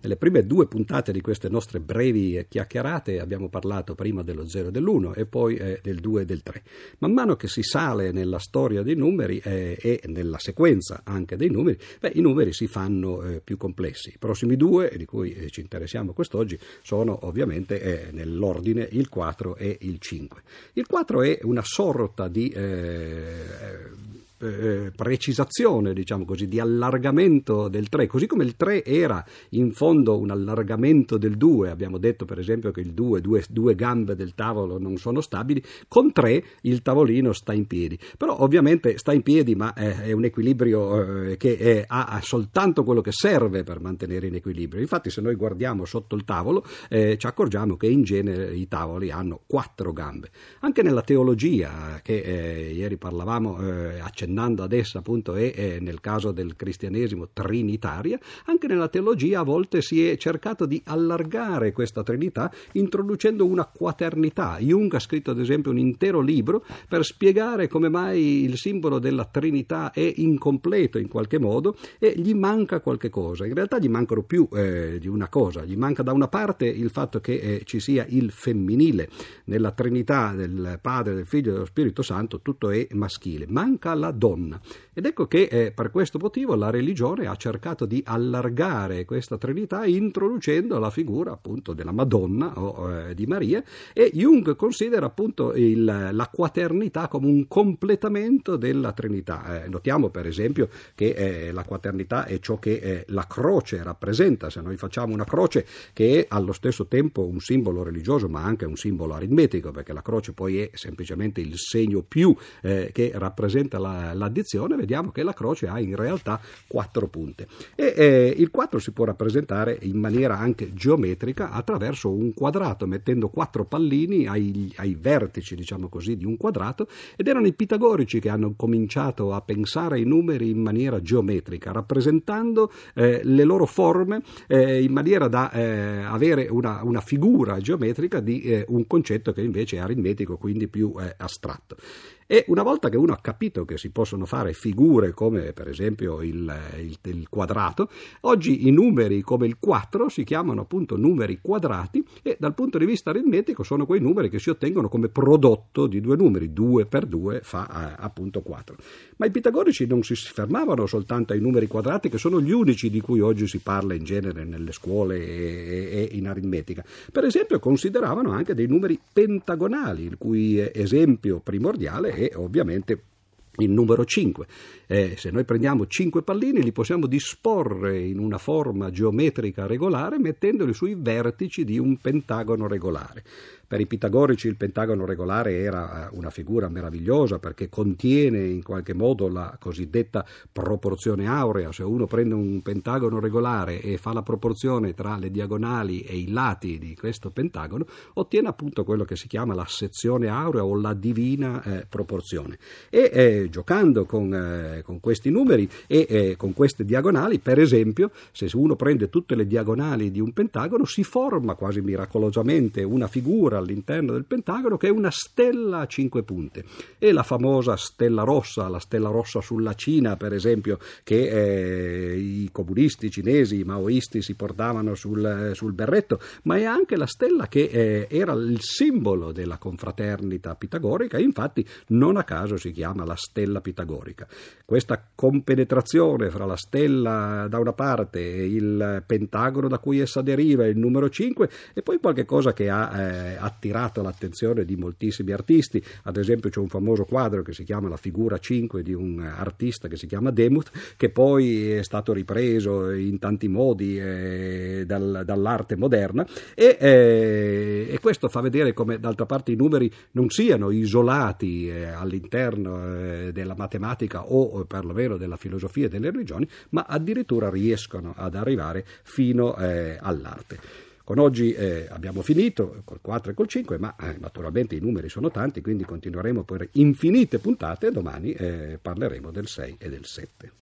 Nelle prime due puntate di queste nostre brevi chiacchierate abbiamo parlato prima dello 0 e dell'1 e poi eh, del 2 e del 3. Man mano che si sale nella storia dei numeri eh, e nella sequenza anche dei numeri, beh, i numeri si fanno eh, più complessi. I prossimi due, di cui eh, ci interessiamo quest'oggi, sono ovviamente eh, nell'ordine il 4 e il 5. Il 4 è una sorta di eh, eh, precisazione, diciamo così, di allargamento del 3, così come il 3 era in fondo un allargamento del 2, abbiamo detto per esempio che il 2, due, due gambe del tavolo non sono stabili, con 3 il tavolino sta in piedi, però ovviamente sta in piedi ma è, è un equilibrio eh, che è, ha soltanto quello che serve per mantenere in equilibrio, infatti se noi guardiamo sotto il tavolo eh, ci accorgiamo che in genere i tavoli hanno 4 gambe, anche nella teologia che eh, ieri parlavamo eh, accennavamo accennando ad essa appunto è, è nel caso del cristianesimo trinitaria, anche nella teologia a volte si è cercato di allargare questa trinità introducendo una quaternità. Jung ha scritto ad esempio un intero libro per spiegare come mai il simbolo della trinità è incompleto in qualche modo e gli manca qualche cosa. In realtà gli mancano più eh, di una cosa, gli manca da una parte il fatto che eh, ci sia il femminile nella trinità del Padre, del Figlio e dello Spirito Santo, tutto è maschile, manca la donna. Ed ecco che eh, per questo motivo la religione ha cercato di allargare questa Trinità introducendo la figura appunto della Madonna o eh, di Maria e Jung considera appunto il, la quaternità come un completamento della Trinità. Eh, notiamo per esempio che eh, la quaternità è ciò che eh, la croce rappresenta. Se noi facciamo una croce che è allo stesso tempo un simbolo religioso ma anche un simbolo aritmetico perché la croce poi è semplicemente il segno più eh, che rappresenta la, l'addizione, vediamo che la croce ha in realtà quattro punte. E eh, il 4 si può rappresentare in maniera anche geometrica attraverso un quadrato, mettendo quattro pallini ai, ai vertici, diciamo così, di un quadrato, ed erano i pitagorici che hanno cominciato a pensare ai numeri in maniera geometrica, rappresentando eh, le loro forme eh, in maniera da eh, avere una, una, figura geometrica di eh, un concetto che invece è aritmetico, quindi più eh, astratto. E una volta che uno ha capito che si possono fare figure come per esempio il, il, il, quadrato, oggi i numeri come il 4 si chiamano appunto numeri quadrati e dal punto di vista aritmetico sono quei numeri che si ottengono come prodotto di due numeri, 2 per 2 fa eh, appunto 4. Ma i pitagorici non si fermavano soltanto ai numeri quadrati che sono gli unici di cui oggi si parla in genere nelle scuole e, e in aritmetica. Per esempio consideravano anche dei numeri pentagonali, il cui esempio primordiale e ovviamente il numero 5. Eh, se noi prendiamo 5 pallini li possiamo disporre in una forma geometrica regolare mettendoli sui vertici di un pentagono regolare. Per i pitagorici il pentagono regolare era eh, una figura meravigliosa perché contiene in qualche modo la cosiddetta proporzione aurea. Se uno prende un pentagono regolare e fa la proporzione tra le diagonali e i lati di questo pentagono, ottiene appunto quello che si chiama la sezione aurea o la divina eh, proporzione. E eh, giocando con, eh, con, questi numeri e eh, con queste diagonali, per esempio, se uno prende tutte le diagonali di un pentagono, si forma quasi miracolosamente una figura all'interno del Pentagono che è una stella a cinque punte. E la famosa stella rossa, la stella rossa sulla Cina, per esempio, che eh, i comunisti cinesi, i maoisti si portavano sul, sul, berretto, ma è anche la stella che eh, era il simbolo della confraternita pitagorica, infatti non a caso si chiama la stella pitagorica. Questa compenetrazione fra la stella da una parte e il pentagono da cui essa deriva, il numero 5, e poi qualche cosa che ha eh, attirato l'attenzione di moltissimi artisti, ad esempio c'è un famoso quadro che si chiama La figura 5 di un artista che si chiama Demuth, che poi è stato ripreso in tanti modi eh, dal, dall'arte moderna e, eh, e, questo fa vedere come d'altra parte i numeri non siano isolati eh, all'interno eh, della matematica o perlomeno della filosofia e delle religioni, ma addirittura riescono ad arrivare fino eh, all'arte. Con oggi eh, abbiamo finito col 4 e col 5, ma eh, naturalmente i numeri sono tanti, quindi continueremo per infinite puntate e domani eh, parleremo del 6 e del 7.